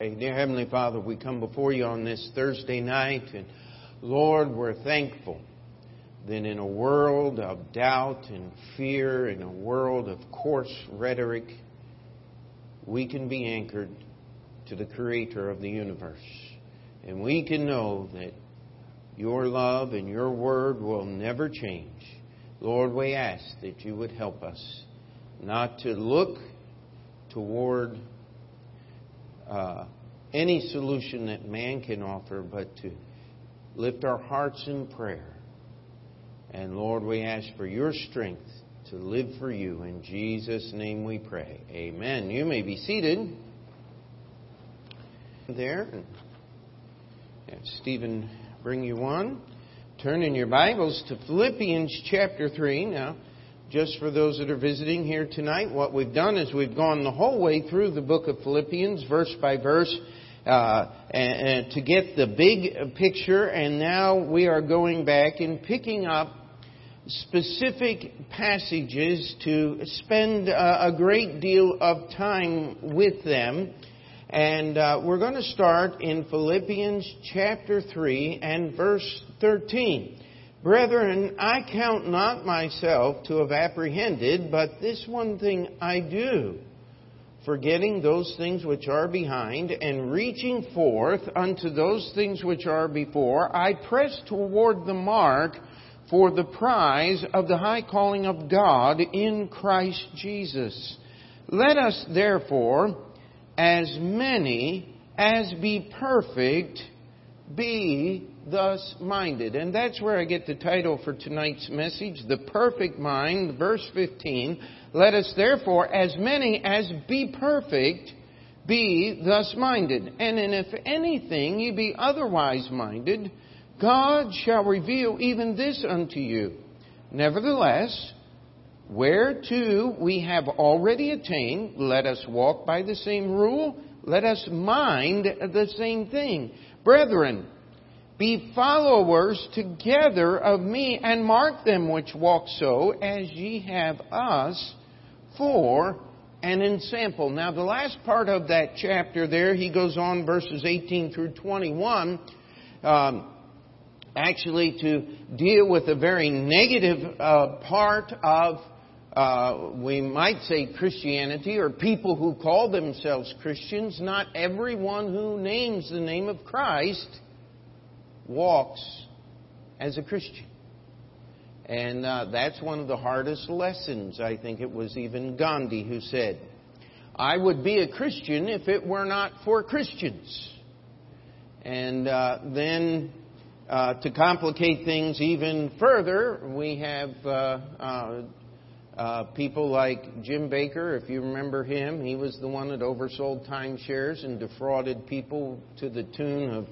Hey, dear Heavenly Father, we come before you on this Thursday night, and Lord, we're thankful that in a world of doubt and fear, in a world of coarse rhetoric, we can be anchored to the Creator of the universe. And we can know that your love and your word will never change. Lord, we ask that you would help us not to look toward uh, any solution that man can offer, but to lift our hearts in prayer. And Lord, we ask for your strength to live for you. In Jesus' name we pray. Amen. You may be seated there. Stephen bring you one. Turn in your Bibles to Philippians chapter 3. Now, just for those that are visiting here tonight, what we've done is we've gone the whole way through the book of Philippians, verse by verse, uh, and, and to get the big picture, and now we are going back and picking up specific passages to spend uh, a great deal of time with them. And uh, we're going to start in Philippians chapter 3 and verse 13. Brethren, I count not myself to have apprehended, but this one thing I do, forgetting those things which are behind, and reaching forth unto those things which are before, I press toward the mark for the prize of the high calling of God in Christ Jesus. Let us therefore, as many as be perfect, be thus minded. And that's where I get the title for tonight's message, The Perfect Mind, verse 15. Let us therefore, as many as be perfect, be thus minded. And if anything ye be otherwise minded, God shall reveal even this unto you. Nevertheless, whereto we have already attained, let us walk by the same rule, let us mind the same thing. Brethren, be followers together of me, and mark them which walk so, as ye have us for an ensample. Now, the last part of that chapter there, he goes on verses 18 through 21, um, actually to deal with a very negative uh, part of, uh, we might say, Christianity, or people who call themselves Christians. Not everyone who names the name of Christ walks as a Christian. And uh, that's one of the hardest lessons. I think it was even Gandhi who said, I would be a Christian if it were not for Christians. And uh, then uh, to complicate things even further, we have uh, uh, uh, people like Jim Bakker, if you remember him. He was the one that oversold timeshares and defrauded people to the tune of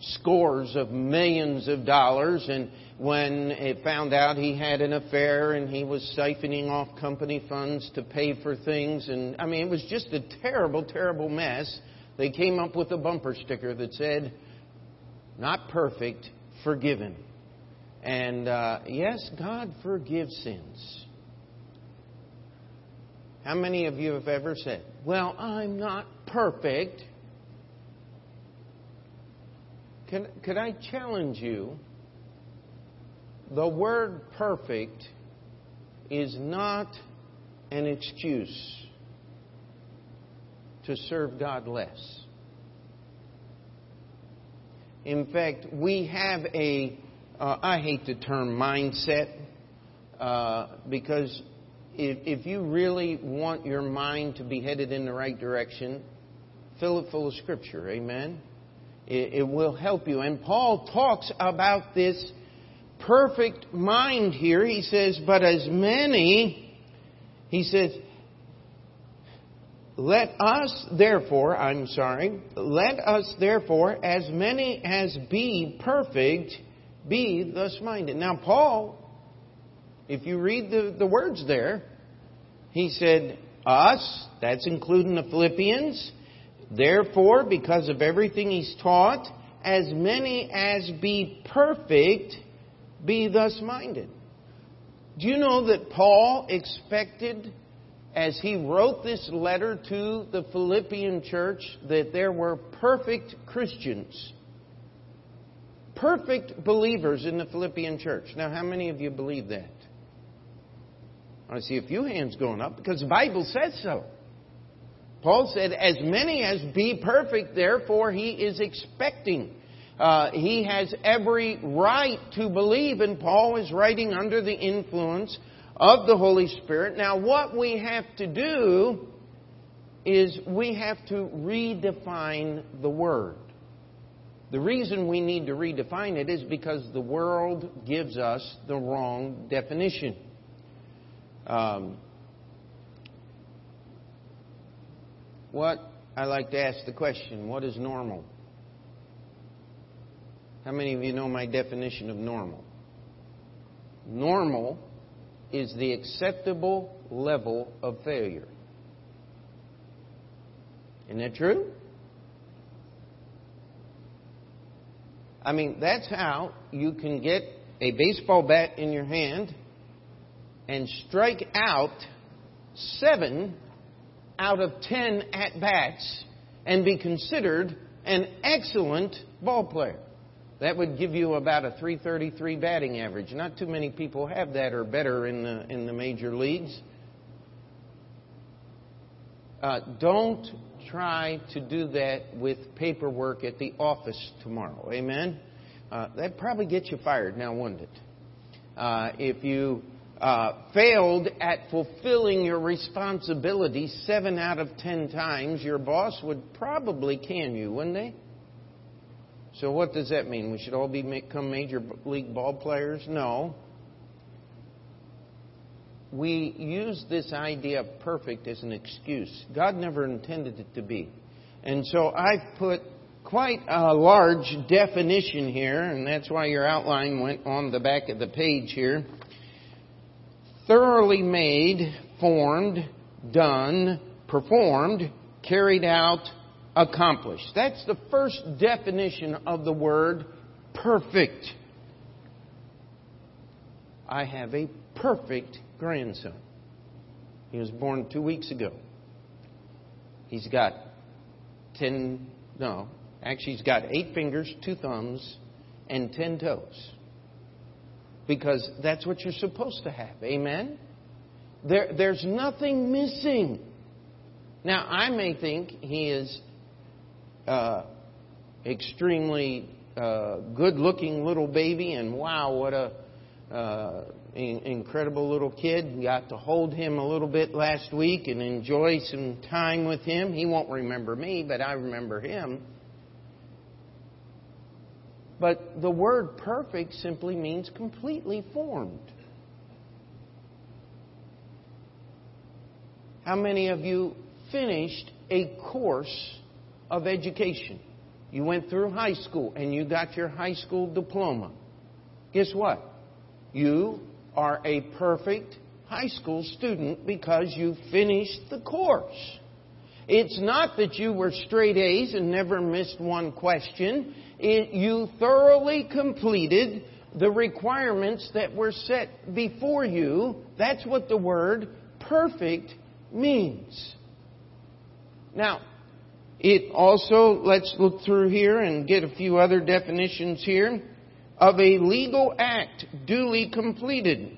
scores of millions of dollars. And when it found out he had an affair and he was siphoning off company funds to pay for things, and I mean, it was just a terrible, terrible mess. They came up with a bumper sticker that said, not perfect, forgiven. And uh, yes, God forgives sins. How many of you have ever said, Well, I'm not perfect? Can, could I challenge you? The word perfect is not an excuse to serve God less. In fact, we have a, uh, I hate the term mindset, uh, because if, if you really want your mind to be headed in the right direction, fill it full of Scripture. Amen? It, it will help you. And Paul talks about this perfect mind here. He says, but as many, he says, let us therefore, I'm sorry, let us therefore, as many as be perfect, be thus minded. Now, Paul, if you read the, the words there, he said, us, that's including the Philippians, therefore, because of everything he's taught, as many as be perfect, be thus minded. Do you know that Paul expected as he wrote this letter to the Philippian church that there were perfect Christians, perfect believers in the Philippian church. Now, how many of you believe that? I see a few hands going up because the Bible says so. Paul said, As many as be perfect, therefore he is expecting. Uh, he has every right to believe, and Paul is writing under the influence of the Holy Spirit. Now, what we have to do is we have to redefine the Word. The reason we need to redefine it is because the world gives us the wrong definition. Um, what I like to ask the question what is normal? How many of you know my definition of normal? Normal is the acceptable level of failure. Isn't that true? I mean, that's how you can get a baseball bat in your hand and strike out seven out of ten at bats and be considered an excellent ball player. That would give you about a 333 batting average. Not too many people have that or better in the, in the major leagues. Uh, don't try to do that with paperwork at the office tomorrow. Amen? Uh, that probably gets you fired now, wouldn't it? Uh, if you uh, failed at fulfilling your responsibility seven out of ten times, your boss would probably can you, wouldn't they? So what does that mean? We should all become major league ball players? No. We use this idea of perfect as an excuse. God never intended it to be. And so I've put quite a large definition here, and that's why your outline went on the back of the page here. Thoroughly made, formed, done, performed, carried out, accomplished. That's the first definition of the word perfect. I have a perfect grandson. He was born two weeks ago. He's got ten, no, actually, he's got eight fingers, two thumbs, and ten toes. Because that's what you're supposed to have. Amen? There, there's nothing missing. Now, I may think he is uh, extremely uh, good looking little baby, and wow, what a uh, in- incredible little kid. Got to hold him a little bit last week and enjoy some time with him. He won't remember me, but I remember him. But the word perfect simply means completely formed. How many of you finished a course of education. You went through high school and you got your high school diploma. Guess what? You are a perfect high school student because you finished the course. It's not that you were straight A's and never missed one question. It, you thoroughly completed the requirements that were set before you. That's what the word perfect means. Now, it also, let's look through here and get a few other definitions here, of a legal act duly completed.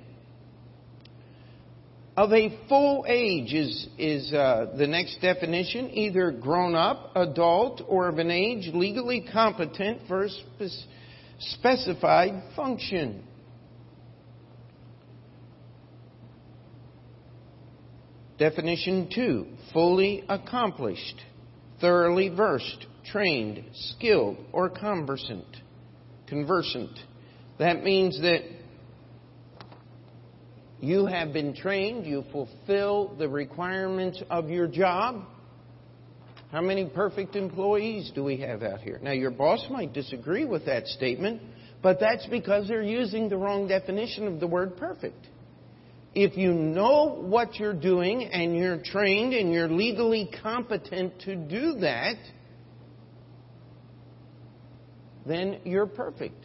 Of a full age is, is uh, the next definition, either grown up, adult, or of an age legally competent for a spe- specified function. Definition two, fully accomplished thoroughly versed, trained, skilled, or conversant. Conversant. That means that you have been trained, you fulfill the requirements of your job. How many perfect employees do we have out here? Now, your boss might disagree with that statement, but that's because they're using the wrong definition of the word perfect if you know what you're doing and you're trained and you're legally competent to do that, then you're perfect.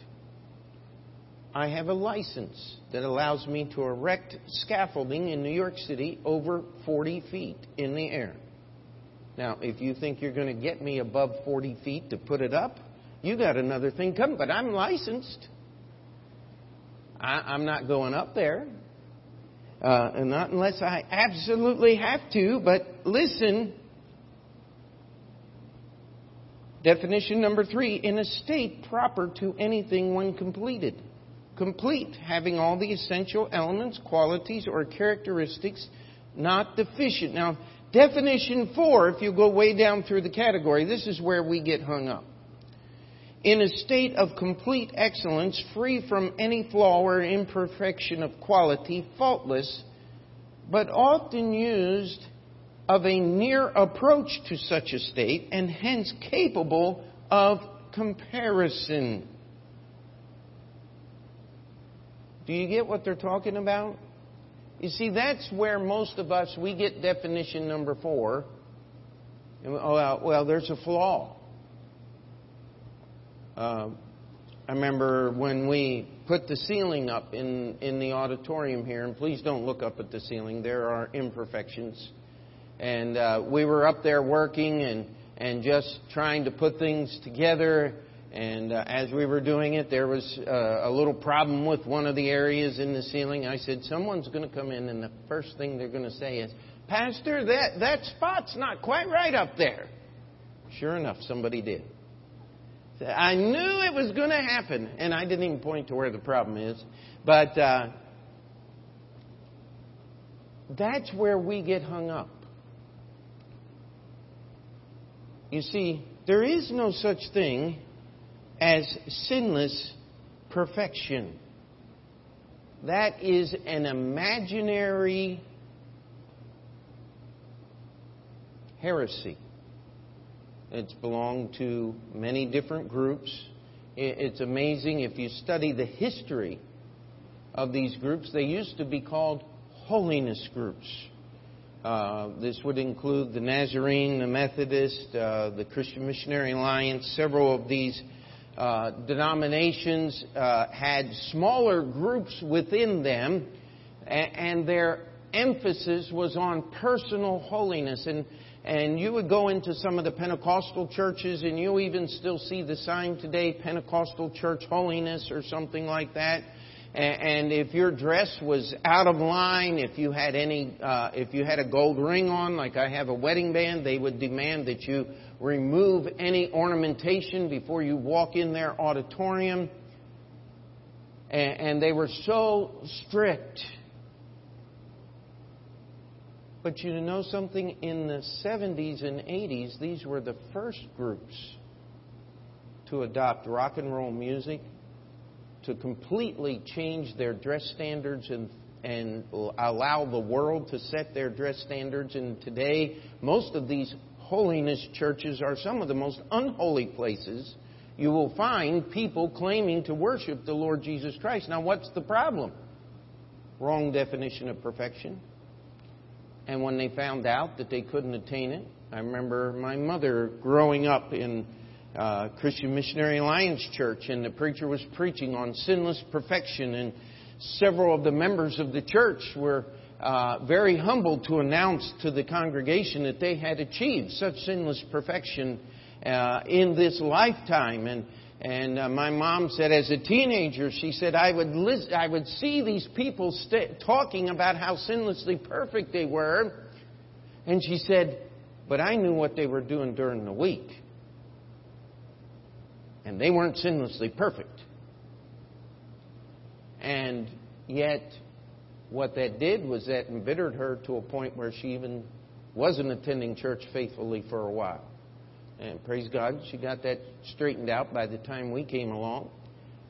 I have a license that allows me to erect scaffolding in New York City over 40 feet in the air. Now, if you think you're going to get me above 40 feet to put it up, you got another thing coming, but I'm licensed. I, am not going up there. Uh, and not unless I absolutely have to, but listen. Definition number three in a state proper to anything when completed. Complete, having all the essential elements, qualities, or characteristics not deficient. Now, definition four, if you go way down through the category, this is where we get hung up in a state of complete excellence, free from any flaw or imperfection of quality, faultless, but often used of a near approach to such a state and hence capable of comparison. Do you get what they're talking about? You see, that's where most of us, we get definition number four. Oh, well, there's a flaw. Uh, I remember when we put the ceiling up in, in the auditorium here, and please don't look up at the ceiling, there are imperfections. And uh, we were up there working and, and just trying to put things together. And uh, as we were doing it, there was uh, a little problem with one of the areas in the ceiling. I said, Someone's going to come in, and the first thing they're going to say is, Pastor, that, that spot's not quite right up there. Sure enough, somebody did. I knew it was going to happen, and I didn't even point to where the problem is. But uh, that's where we get hung up. You see, there is no such thing as sinless perfection. That is an imaginary heresy. It's belonged to many different groups. It's amazing if you study the history of these groups. They used to be called holiness groups. Uh, this would include the Nazarene, the Methodist, uh, the Christian Missionary Alliance. Several of these uh, denominations uh, had smaller groups within them, and their emphasis was on personal holiness. And and you would go into some of the Pentecostal churches, and you even still see the sign today, Pentecostal Church Holiness or something like that. And if your dress was out of line, if you had any, uh, if you had a gold ring on, like I have a wedding band, they would demand that you remove any ornamentation before you walk in their auditorium. And they were so strict but you know something? In the 70s and 80s, these were the first groups to adopt rock and roll music, to completely change their dress standards and, and allow the world to set their dress standards. And today, most of these holiness churches are some of the most unholy places you will find people claiming to worship the Lord Jesus Christ. Now, what's the problem? Wrong definition of perfection. And when they found out that they couldn't attain it, I remember my mother growing up in uh, Christian Missionary Alliance Church, and the preacher was preaching on sinless perfection, and several of the members of the church were uh, very humbled to announce to the congregation that they had achieved such sinless perfection uh, in this lifetime. And and uh, my mom said, as a teenager, she said, I would, listen, I would see these people st- talking about how sinlessly perfect they were. And she said, but I knew what they were doing during the week. And they weren't sinlessly perfect. And yet, what that did was that embittered her to a point where she even wasn't attending church faithfully for a while. And praise God, she got that straightened out by the time we came along.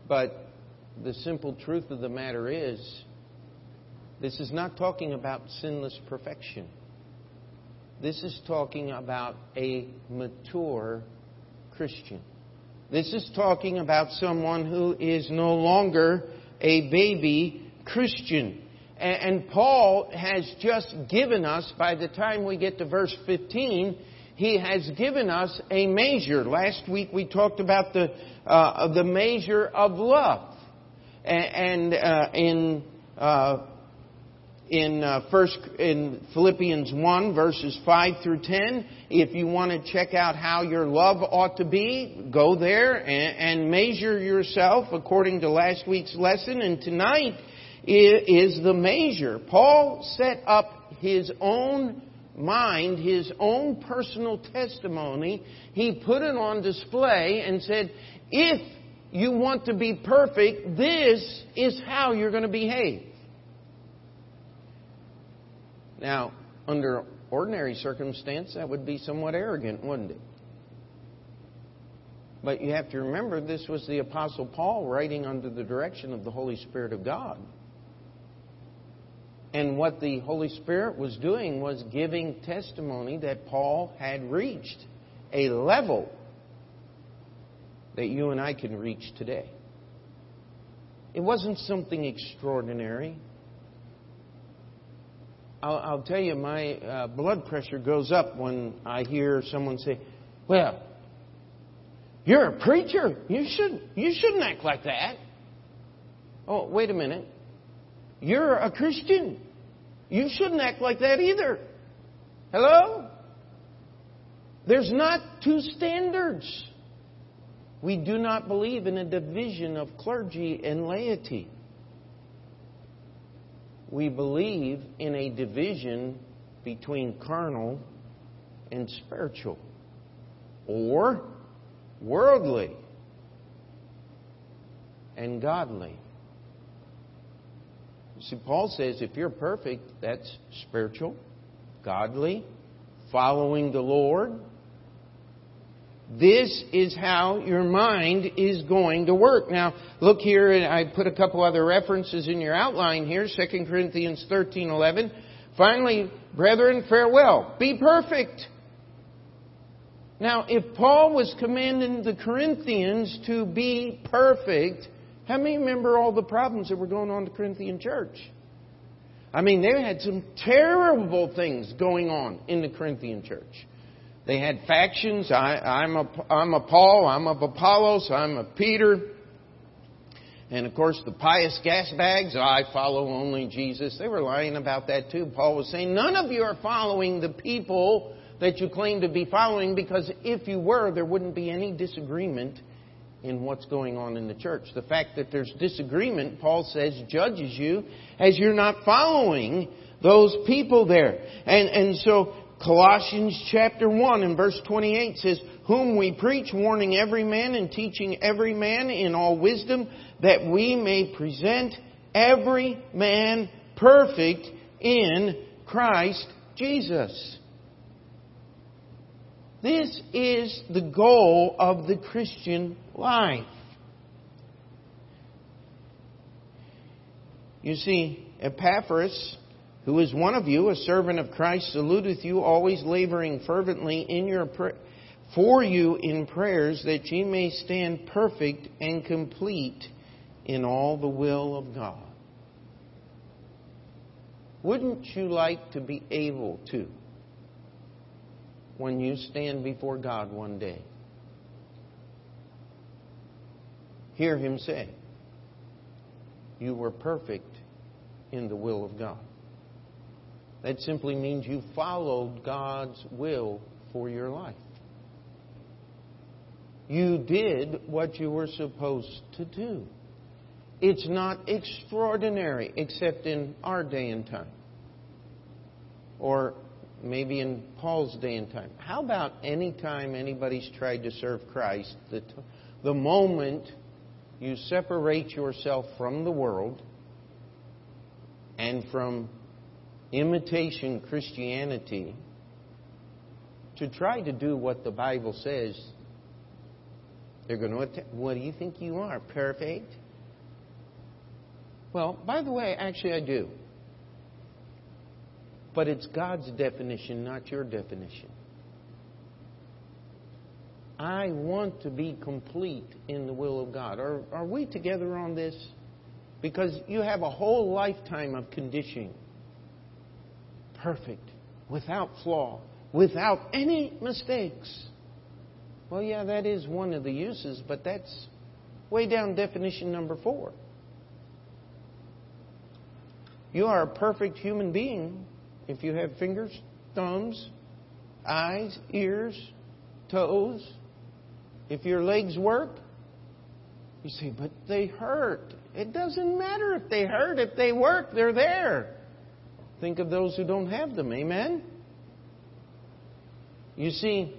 But the simple truth of the matter is, this is not talking about sinless perfection. This is talking about a mature Christian. This is talking about someone who is no longer a baby Christian. And Paul has just given us, by the time we get to verse 15, he has given us a measure. Last week we talked about the, uh, the measure of love. and, uh, in uh, in uh, first in Philippians 1 verses 5 through 10 if you want to check out how your love ought to be go there and, and measure yourself according to last week's lesson. And tonight is the measure. Paul set up his own mind his own personal testimony. He put it on display and said if you want to be perfect this is how you're going to behave now, under ordinary circumstance, that would be somewhat arrogant, wouldn't it? But you have to remember this was the Apostle Paul writing under the direction of the Holy Spirit of God. And what the Holy Spirit was doing was giving testimony that Paul had reached a level that you and I can reach today. It wasn't something extraordinary. I'll, I'll tell you, my uh, blood pressure goes up when I hear someone say, "Well, you're a preacher. You should you shouldn't act like that." Oh, wait a minute. You're a Christian. You shouldn't act like that either. Hello? There's not two standards. We do not believe in a division of clergy and laity we believe in a division between carnal and spiritual or worldly and godly. See, Paul says if you're perfect, that's spiritual, godly, following the Lord, this is how your mind is going to work. Now, look here, and I put a couple other references in your outline here, 2 Corinthians 13, 11. Finally, brethren, farewell. Be perfect. Now, if Paul was commanding the Corinthians to be perfect, how many remember all the problems that were going on in the Corinthian church? I mean, they had some terrible things going on in the Corinthian church. They had factions. I, am a, I'm a Paul. I'm of Apollos. I'm a Peter. And of course, the pious gas bags, I follow only Jesus. They were lying about that too. Paul was saying, none of you are following the people that you claim to be following because if you were, there wouldn't be any disagreement in what's going on in the church. The fact that there's disagreement, Paul says, judges you as you're not following those people there. And, and so Colossians chapter 1 and verse 28 says, Whom we preach, warning every man and teaching every man in all wisdom, that we may present every man perfect in Christ Jesus. This is the goal of the Christian life. You see, Epaphras who is one of you, a servant of Christ, saluteth you, always laboring fervently in your for you in prayers, that ye may stand perfect and complete in all the will of God. Wouldn't you like to be able to, when you stand before God one day, hear Him say, You were perfect in the will of God? That simply means you followed God's will for your life. You did what you were supposed to do. It's not extraordinary except in our day and time. Or maybe in Paul's day and time. How about any time anybody's tried to serve Christ, the, t- the moment you separate yourself from the world and from imitation Christianity to try to do what the Bible says. They're going to, what do you think you are? Perfect? Well, by the way, actually, I do. But it's God's definition, not your definition. I want to be complete in the will of God. Are, are we together on this? Because you have a whole lifetime of conditioning perfect, without flaw, without any mistakes. Well, yeah, that is one of the uses, but that's way down definition number four. You are a perfect human being if you have fingers, thumbs, eyes, ears, toes. If your legs work, you say, but they hurt. It doesn't matter if they hurt. If they work, they're there. Think of those who don't have them. Amen? You see,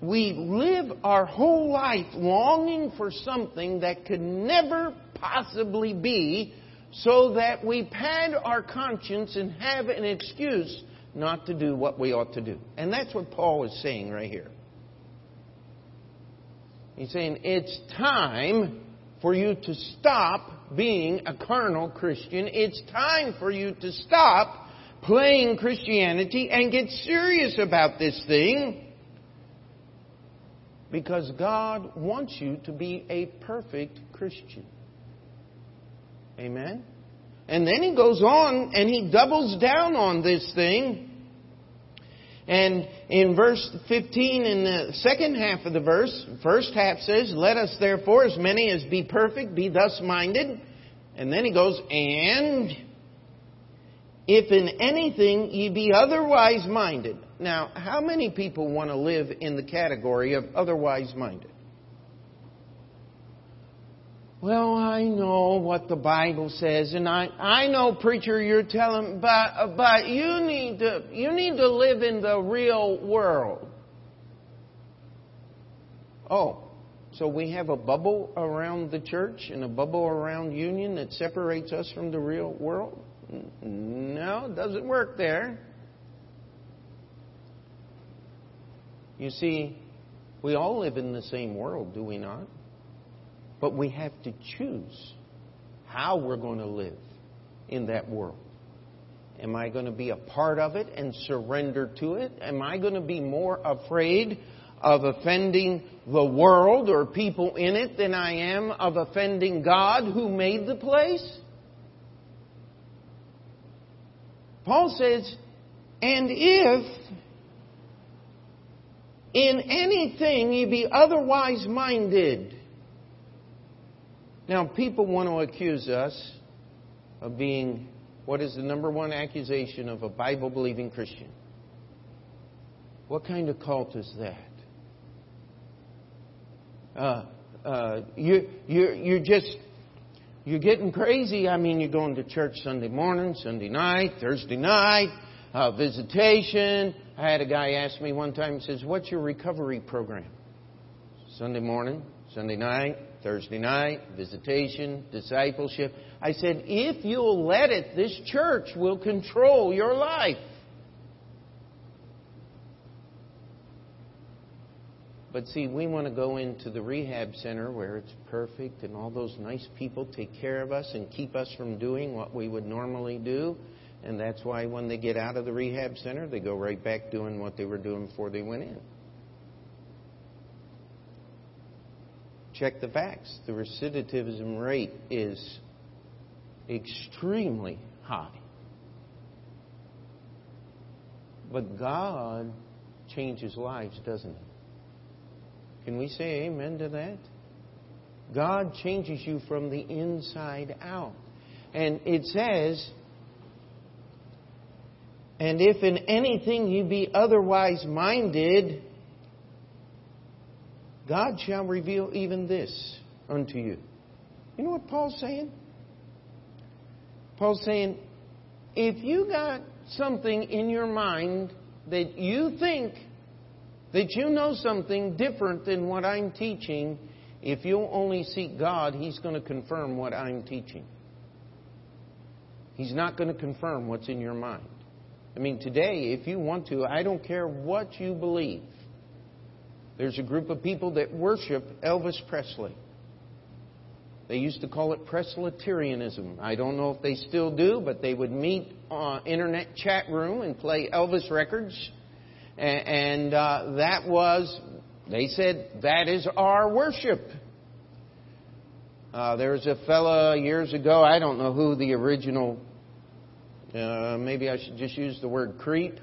we live our whole life longing for something that could never possibly be so that we pad our conscience and have an excuse not to do what we ought to do. And that's what Paul is saying right here. He's saying it's time for you to stop being a carnal Christian. It's time for you to stop playing Christianity and get serious about this thing because God wants you to be a perfect Christian. Amen? And then he goes on and he doubles down on this thing and in verse 15, in the second half of the verse, first half says, Let us therefore, as many as be perfect, be thus minded. And then he goes, And if in anything ye be otherwise minded. Now, how many people want to live in the category of otherwise minded? Well, I know what the Bible says, and I, I know, preacher, you're telling, but, but you need to, you need to live in the real world. Oh, so we have a bubble around the church and a bubble around union that separates us from the real world? No, it doesn't work there. You see, we all live in the same world, do we not? But we have to choose how we're going to live in that world. Am I going to be a part of it and surrender to it? Am I going to be more afraid of offending the world or people in it than I am of offending God who made the place? Paul says, and if in anything ye be otherwise minded, now, people want to accuse us of being what is the number one accusation of a Bible believing Christian? What kind of cult is that? Uh, uh, you, you, you're just, you're getting crazy. I mean, you're going to church Sunday morning, Sunday night, Thursday night, uh, visitation. I had a guy ask me one time, he says, What's your recovery program? Sunday morning, Sunday night, Thursday night, visitation, discipleship. I said, if you'll let it, this church will control your life. But see, we want to go into the rehab center where it's perfect and all those nice people take care of us and keep us from doing what we would normally do. And that's why when they get out of the rehab center, they go right back doing what they were doing before they went in. Check the facts. The recidivism rate is extremely high. But God changes lives, doesn't He? Can we say amen to that? God changes you from the inside out. And it says, And if in anything you be otherwise minded, God shall reveal even this unto you. You know what Paul's saying? Paul's saying, if you got something in your mind that you think that you know something different than what I'm teaching, if you'll only seek God, He's going to confirm what I'm teaching. He's not going to confirm what's in your mind. I mean, today, if you want to, I don't care what you believe. There's a group of people that worship Elvis Presley. They used to call it Presleyterianism. I don't know if they still do, but they would meet on internet chat room and play Elvis records. And uh, that was, they said, that is our worship. Uh, there was a fella years ago, I don't know who the original, uh, maybe I should just use the word creep.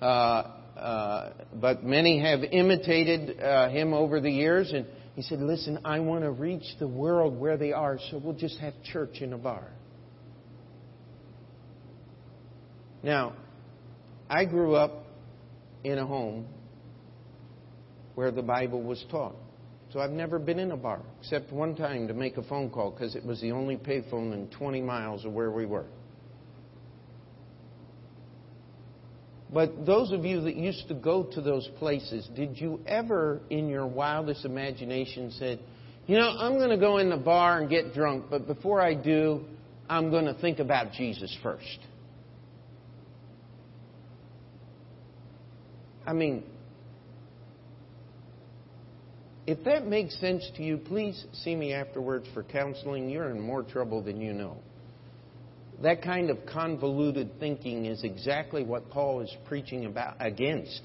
Uh, uh, but many have imitated uh, him over the years. And he said, Listen, I want to reach the world where they are, so we'll just have church in a bar. Now, I grew up in a home where the Bible was taught. So I've never been in a bar, except one time to make a phone call because it was the only payphone in 20 miles of where we were. But those of you that used to go to those places, did you ever, in your wildest imagination, said, you know, I'm going to go in the bar and get drunk, but before I do, I'm going to think about Jesus first? I mean, if that makes sense to you, please see me afterwards for counseling. You're in more trouble than you know. That kind of convoluted thinking is exactly what Paul is preaching about against.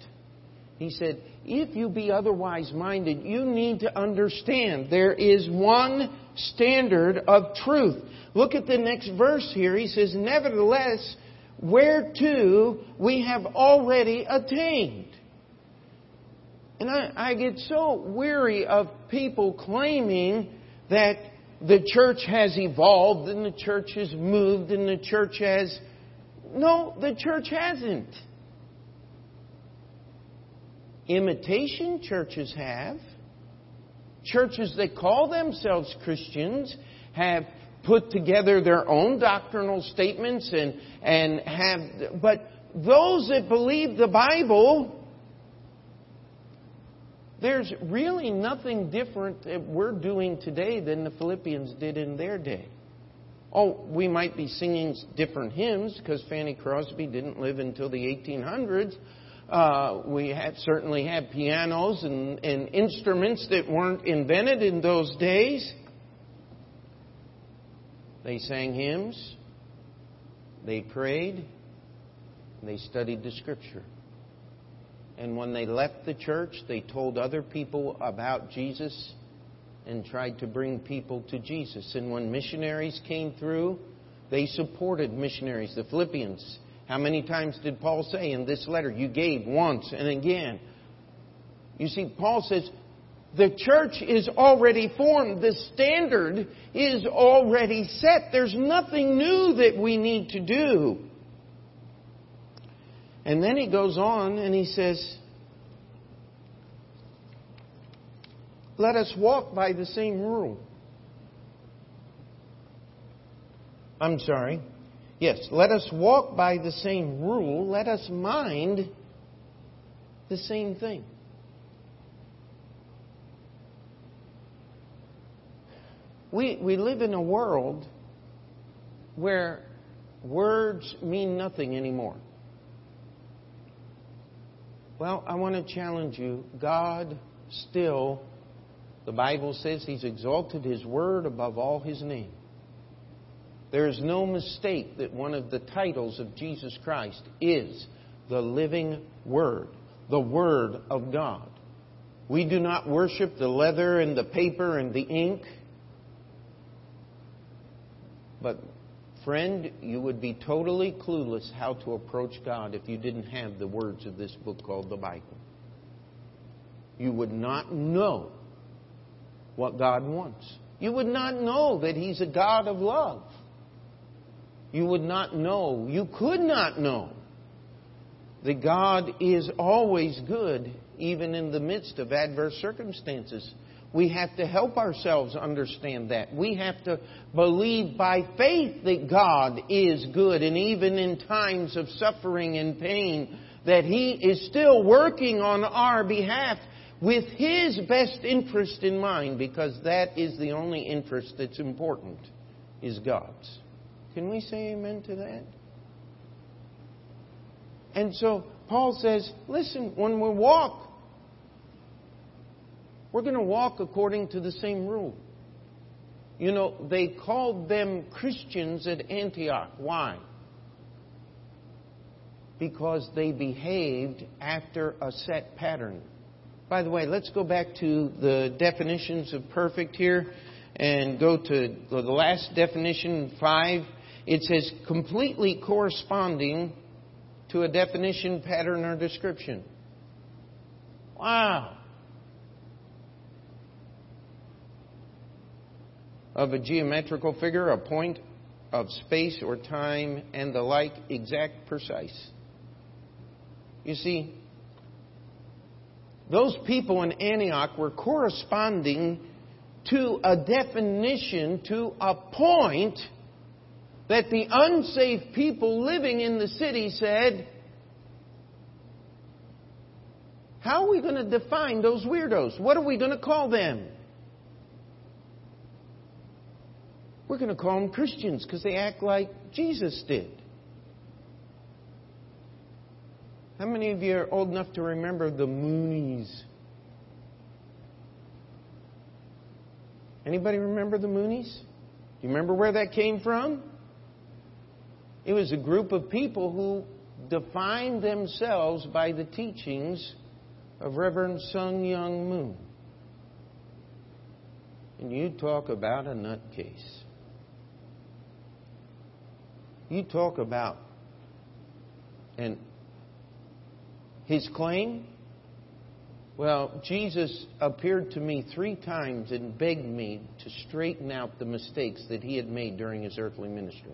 He said, if you be otherwise minded, you need to understand there is one standard of truth. Look at the next verse here. He says, Nevertheless, whereto we have already attained. And I, I get so weary of people claiming that the church has evolved and the church has moved and the church has. No, the church hasn't. Imitation churches have. Churches that call themselves Christians have put together their own doctrinal statements and, and have, but those that believe the Bible there's really nothing different that we're doing today than the Philippians did in their day. Oh, we might be singing different hymns because Fanny Crosby didn't live until the 1800s. Uh, we certainly had pianos and, and instruments that weren't invented in those days. They sang hymns, they prayed, they studied the Scripture. And when they left the church, they told other people about Jesus and tried to bring people to Jesus. And when missionaries came through, they supported missionaries. The Philippians, how many times did Paul say in this letter, You gave once and again? You see, Paul says, the church is already formed. The standard is already set. There's nothing new that we need to do. And then he goes on and he says, Let us walk by the same rule. I'm sorry. Yes, let us walk by the same rule. Let us mind the same thing. We, we live in a world where words mean nothing anymore. Well, I want to challenge you. God still, the Bible says He's exalted His word above all His name. There is no mistake that one of the titles of Jesus Christ is the living Word, the Word of God. We do not worship the leather and the paper and the ink, but Friend, you would be totally clueless how to approach God if you didn't have the words of this book called the Bible. You would not know what God wants. You would not know that He's a God of love. You would not know, you could not know that God is always good, even in the midst of adverse circumstances. We have to help ourselves understand that. We have to believe by faith that God is good, and even in times of suffering and pain, that He is still working on our behalf with His best interest in mind, because that is the only interest that's important, is God's. Can we say amen to that? And so Paul says, listen, when we walk we're going to walk according to the same rule. You know, they called them Christians at Antioch. Why? Because they behaved after a set pattern. By the way, let's go back to the definitions of perfect here and go to the last definition, five. It says completely corresponding to a definition, pattern, or description. Wow. Of a geometrical figure, a point of space or time and the like exact precise. You see, those people in Antioch were corresponding to a definition, to a point that the unsafe people living in the city said, How are we going to define those weirdos? What are we going to call them? We're going to call them Christians because they act like Jesus did. How many of you are old enough to remember the Moonies? Anybody remember the Moonies? Do you remember where that came from? It was a group of people who defined themselves by the teachings of Reverend Sun Myung Moon. And you talk about a nutcase. You talk about and his claim well, Jesus appeared to me three times and begged me to straighten out the mistakes that he had made during his earthly ministry.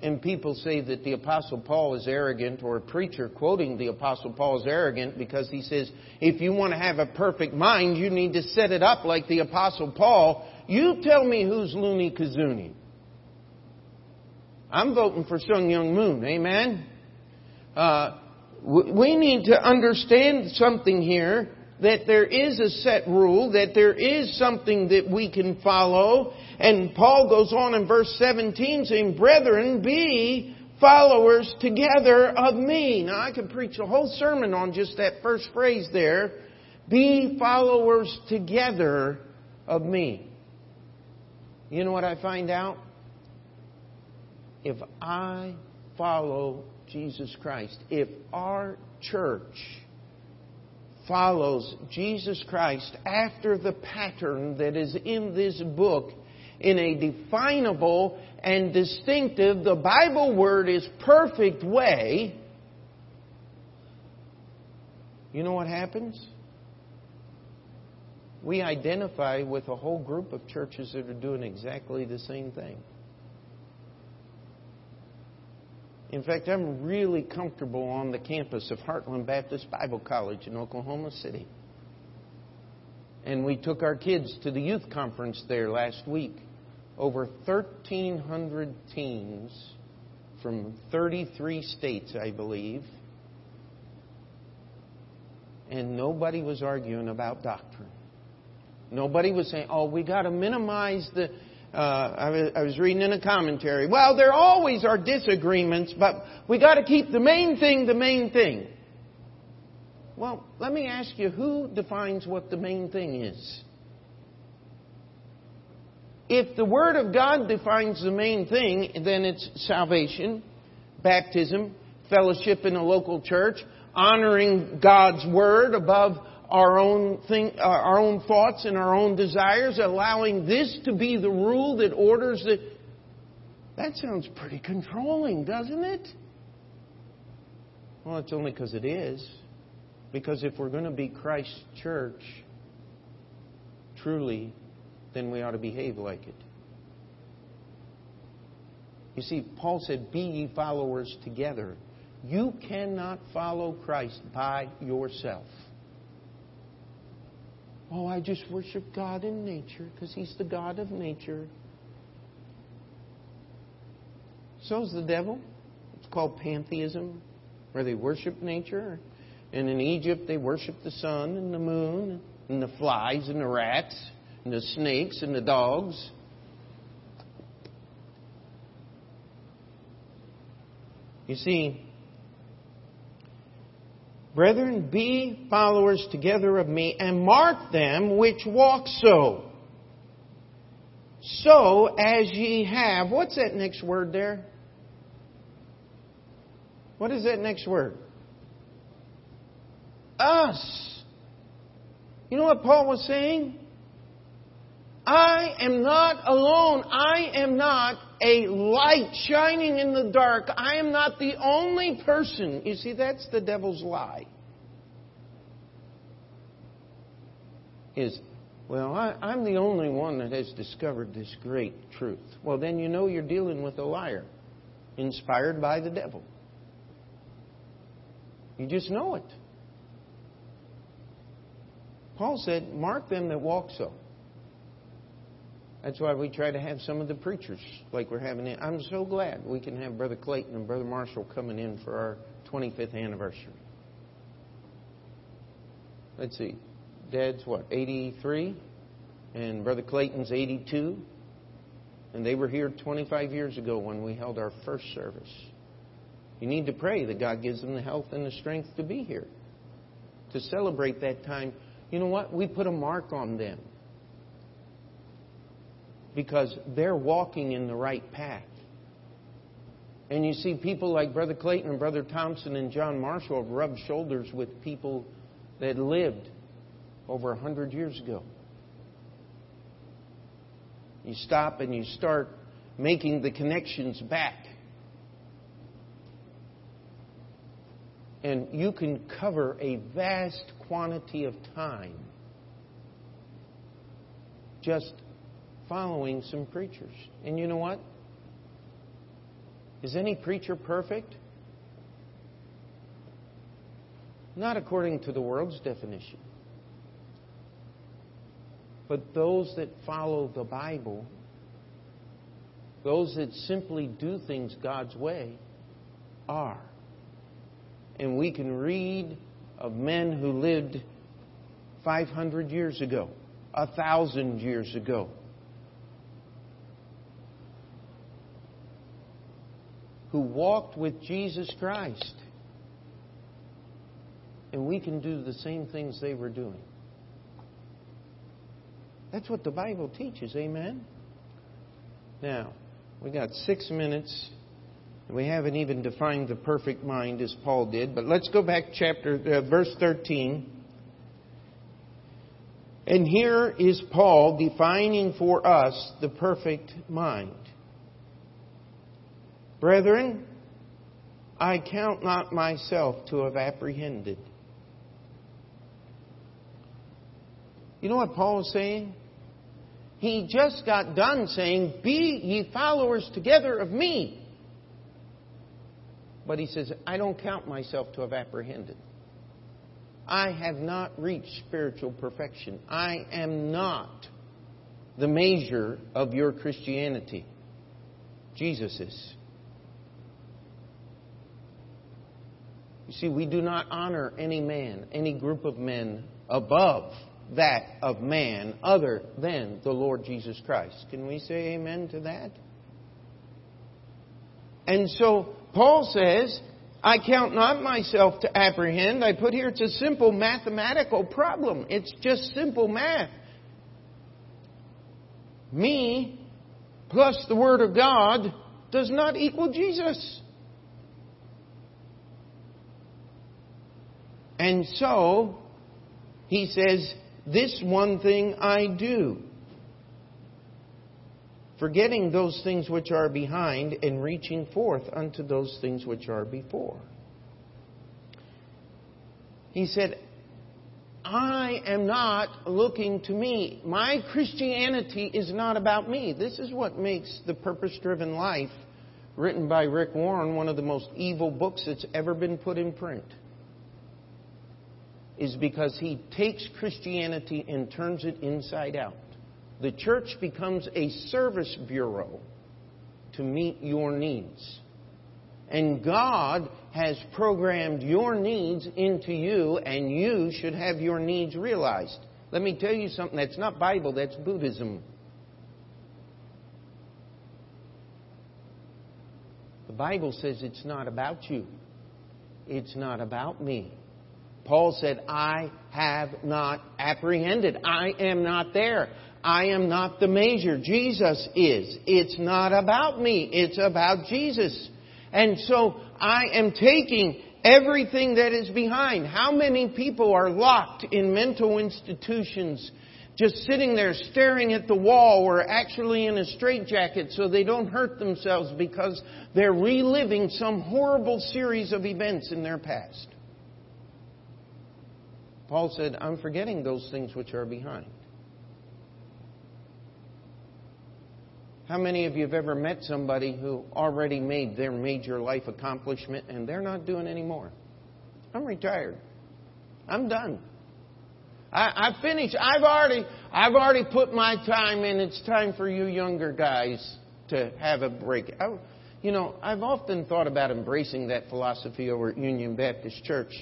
And people say that the Apostle Paul is arrogant, or a preacher quoting the Apostle Paul is arrogant because he says, if you want to have a perfect mind, you need to set it up like the Apostle Paul. You tell me who's loony kazoonie. I'm voting for Sun Myung Moon. Amen? Uh, we need to understand something here that there is a set rule, that there is something that we can follow. And Paul goes on in verse 17 saying, Brethren, be followers together of me. Now I could preach a whole sermon on just that first phrase there. Be followers together of me. You know what I find out? If I follow Jesus Christ, if our church follows Jesus Christ after the pattern that is in this book in a definable and distinctive, the Bible word is perfect way, you know what happens? We identify with a whole group of churches that are doing exactly the same thing. In fact, I'm really comfortable on the campus of Heartland Baptist Bible College in Oklahoma City. And we took our kids to the youth conference there last week. Over 1,300 teens from 33 states, I believe. And nobody was arguing about doctrine. Nobody was saying, oh, we got to minimize the, uh, I, was, I was reading in a commentary. Well, there always are disagreements, but we got to keep the main thing the main thing. Well, let me ask you, who defines what the main thing is? If the Word of God defines the main thing, then it's salvation, baptism, fellowship in a local church, honoring God's Word above our own thing, our own thoughts and our own desires, allowing this to be the rule that orders the. That sounds pretty controlling, doesn't it? Well, it's only because it is. Because if we're going to be Christ's church, truly, then we ought to behave like it. You see, Paul said, Be ye followers together. You cannot follow Christ by yourself. Oh, I just worship God in nature because He's the God of nature. So's the devil. It's called pantheism, where they worship nature. And in Egypt, they worship the sun and the moon and the flies and the rats and the snakes and the dogs. You see, Brethren, be followers together of me, and mark them which walk so. So as ye have. What's that next word there? What is that next word? Us. You know what Paul was saying? I am not alone. I am not a light shining in the dark. I am not the only person. You see, that's the devil's lie. Is Well, I, I'm the only one that has discovered this great truth. Well, then you know you're dealing with a liar, inspired by the devil. You just know it. Paul said, Mark them that walk so. That's why we try to have some of the preachers like we're having. I'm so glad we can have Brother Clayton and Brother Marshall coming in for our 25th anniversary. Let's see. Dad's what, 83? And Brother Clayton's 82? And they were here 25 years ago when we held our first service. You need to pray that God gives them the health and the strength to be here, to celebrate that time. You know what? We put a mark on them because they're walking in the right path. And you see, people like Brother Clayton and Brother Thompson and John Marshall have rubbed shoulders with people that lived over a hundred years ago. You stop and you start making the connections back. And you can cover a vast quantity of time just following some preachers. And you know what? Is any preacher perfect? Not according to the world's definition. But those that follow the Bible, those that simply do things God's way, are. And we can read of men who lived 500 years ago, a thousand years ago, who walked with Jesus Christ. And we can do the same things they were doing. That's what the Bible teaches, amen? Now, we got six minutes. We haven't even defined the perfect mind as Paul did, but let's go back chapter uh, verse 13. And here is Paul defining for us the perfect mind. Brethren, I count not myself to have apprehended. You know what Paul is saying? He just got done saying, Be ye followers together of me. But he says, I don't count myself to have apprehended. I have not reached spiritual perfection. I am not the measure of your Christianity. Jesus is. You see, we do not honor any man, any group of men above that of man other than the Lord Jesus Christ. Can we say amen to that? And so Paul says, I count not myself to apprehend. I put here it's a simple mathematical problem. It's just simple math. Me plus the Word of God does not equal Jesus. And so, he says, This one thing I do. Forgetting those things which are behind and reaching forth unto those things which are before. He said, I am not looking to me. My Christianity is not about me. This is what makes The Purpose Driven Life, written by Rick Warren, one of the most evil books that's ever been put in print is because he takes Christianity and turns it inside out. The church becomes a service bureau to meet your needs. And God has programmed your needs into you, and you should have your needs realized. Let me tell you something that's not Bible, that's Buddhism. The Bible says it's not about you, it's not about me. Paul said, I have not apprehended. I am not there. I am not the measure. Jesus is. It's not about me. It's about Jesus. And so I am taking everything that is behind. How many people are locked in mental institutions just sitting there staring at the wall or actually in a straitjacket so they don't hurt themselves because they're reliving some horrible series of events in their past? Paul said, I'm forgetting those things which are behind. How many of you have ever met somebody who already made their major life accomplishment and they're not doing any more? I'm retired. I'm done. I, I finished. I've already, I've already put my time in. It's time for you younger guys to have a break. I, you know, I've often thought about embracing that philosophy over at Union Baptist Church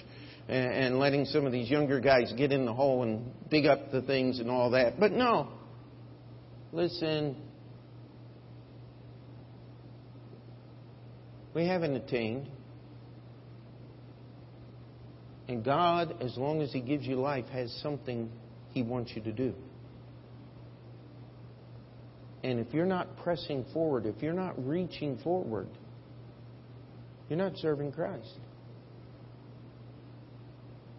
and, letting some of these younger guys get in the hole and dig up the things and all that. But no. Listen, we haven't attained. And God, as long as He gives you life, has something He wants you to do. And if you're not pressing forward, if you're not reaching forward, you're not serving Christ.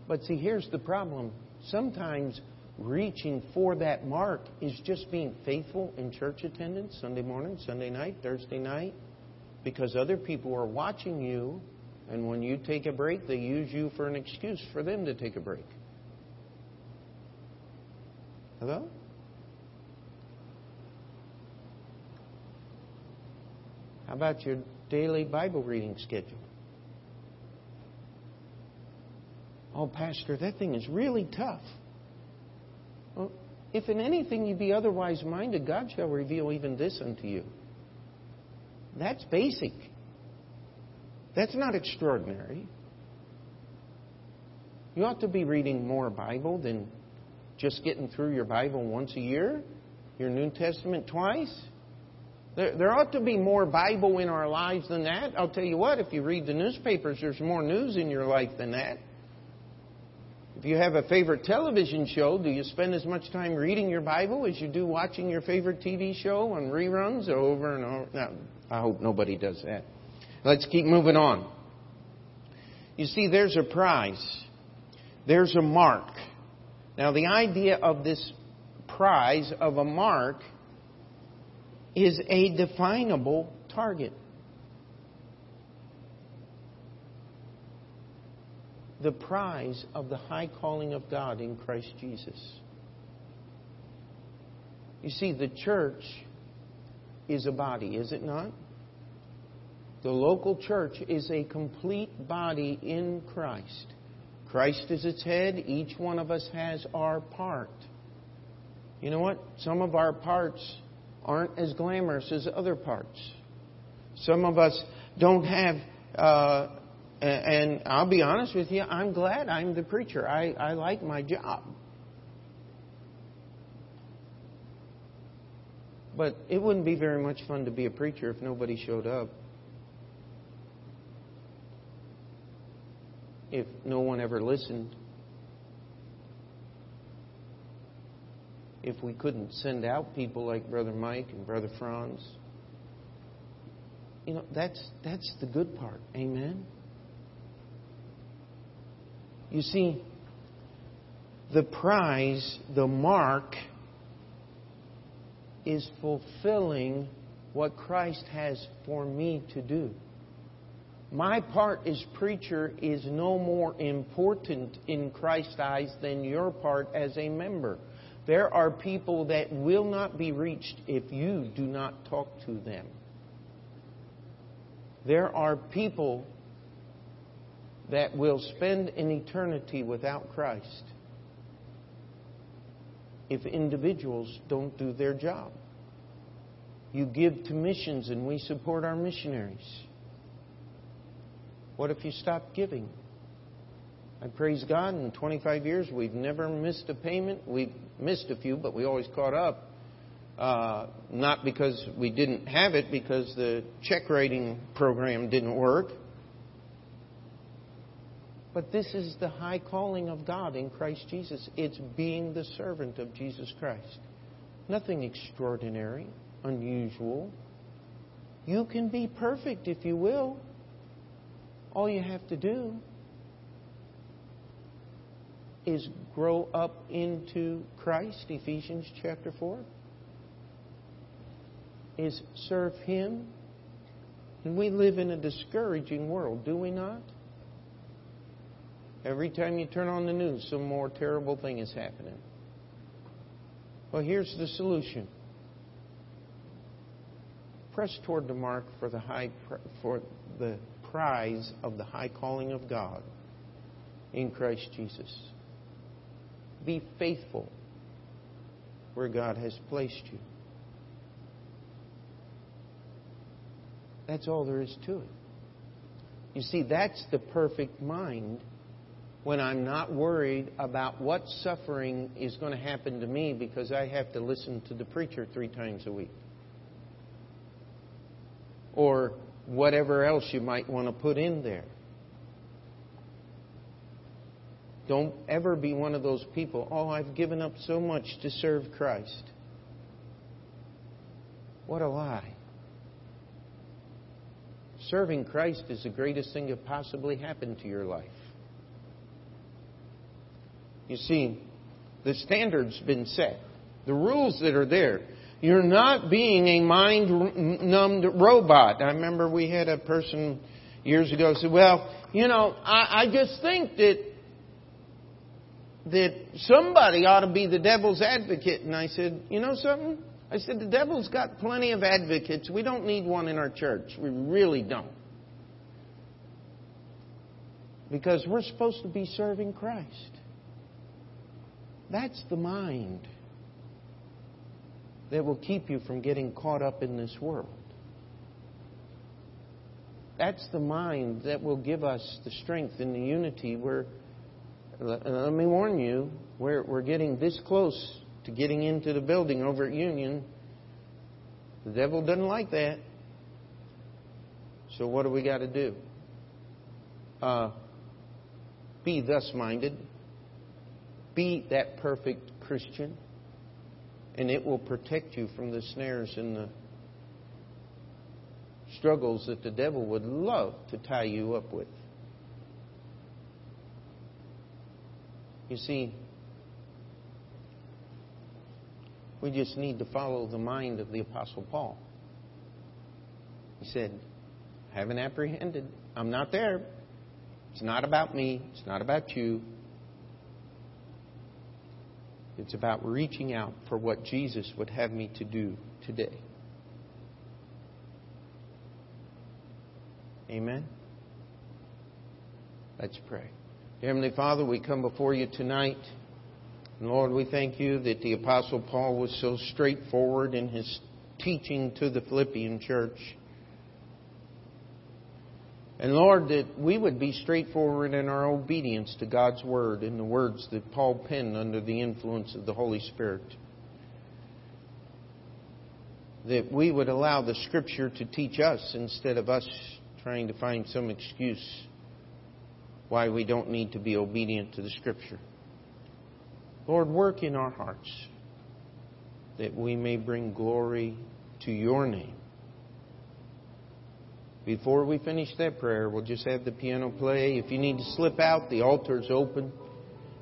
But see, here's the problem. Sometimes reaching for that mark is just being faithful in church attendance Sunday morning, Sunday night, Thursday night, because other people are watching you, and when you take a break, they use you for an excuse for them to take a break. Hello? How about your daily Bible reading schedule? Oh, Pastor, that thing is really tough. Well, if in anything you be otherwise minded, God shall reveal even this unto you. That's basic. That's not extraordinary. You ought to be reading more Bible than just getting through your Bible once a year, your New Testament twice. There, there ought to be more Bible in our lives than that. I'll tell you what, if you read the newspapers, there's more news in your life than that. If you have a favorite television show, do you spend as much time reading your Bible as you do watching your favorite TV show on reruns over and over? Now, I hope nobody does that. Let's keep moving on. You see, there's a prize. There's a mark. Now, the idea of this prize of a mark is a definable target. The prize of the high calling of God in Christ Jesus. You see, the church is a body, is it not? The local church is a complete body in Christ. Christ is its head. Each one of us has our part. You know what? Some of our parts aren't as glamorous as other parts. Some of us don't have uh, and I'll be honest with you, I'm glad I'm the preacher. I, I like my job. But it wouldn't be very much fun to be a preacher if nobody showed up. If no one ever listened. If we couldn't send out people like Brother Mike and Brother Franz. You know, that's that's the good part. Amen. You see, the prize, the mark, is fulfilling what Christ has for me to do. My part as preacher is no more important in Christ's eyes than your part as a member. There are people that will not be reached if you do not talk to them. There are people that will spend an eternity without Christ if individuals don't do their job. You give to missions and we support our missionaries. What if you stop giving? I praise God in 25 years we've never missed a payment. We've missed a few, but we always caught up. Uh, not because we didn't have it, because the check writing program didn't work. But this is the high calling of God in Christ Jesus. It's being the servant of Jesus Christ. Nothing extraordinary, unusual. You can be perfect if you will. All you have to do is grow up into Christ, Ephesians chapter 4. Is serve Him. And we live in a discouraging world, do we not? Every time you turn on the news, some more terrible thing is happening. Well, here's the solution press toward the mark for the high for the prize of the high calling of God in Christ Jesus. Be faithful where God has placed you. That's all there is to it. You see, that's the perfect mind when I'm not worried about what suffering is going to happen to me because I have to listen to the preacher three times a week. Or whatever else you might want to put in there. Don't ever be one of those people, oh, I've given up so much to serve Christ. What a lie. Serving Christ is the greatest thing that possibly happened to your life. You see, the standard's been set. The rules that are there. You're not being a mind numbed robot. I remember we had a person years ago say, Well, you know, I, I just think that that somebody ought to be the devil's advocate. And I said, You know something? I said, The devil's got plenty of advocates. We don't need one in our church. We really don't. Because we're supposed to be serving Christ. That's the mind that will keep you from getting caught up in this world. That's the mind that will give us the strength and the unity where, let me warn you, we're, we're getting this close to getting into the building over at Union. The devil doesn't like that. So what do we got to do? Uh, be thus minded. Be that perfect Christian. And it will protect you from the snares and the struggles that the devil would love to tie you up with. You see, we just need to follow the mind of the Apostle Paul. He said, I haven't apprehended. I'm not there. It's not about me. It's not about you. It's about reaching out for what Jesus would have me to do today. Amen? Let's pray. Dear Heavenly Father, we come before you tonight. And Lord, we thank you that the Apostle Paul was so straightforward in his teaching to the Philippian church. And Lord, that we would be straightforward in our obedience to God's Word in the words that Paul penned under the influence of the Holy Spirit. That we would allow the Scripture to teach us instead of us trying to find some excuse why we don't need to be obedient to the Scripture. Lord, work in our hearts that we may bring glory to your name. Before we finish that prayer, we'll just have the piano play. If you need to slip out, the altar's open.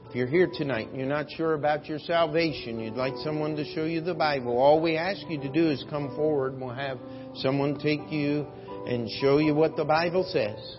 If you're here tonight and you're not sure about your salvation, you'd like someone to show you the Bible, all we ask you to do is come forward and we'll have someone take you and show you what the Bible says.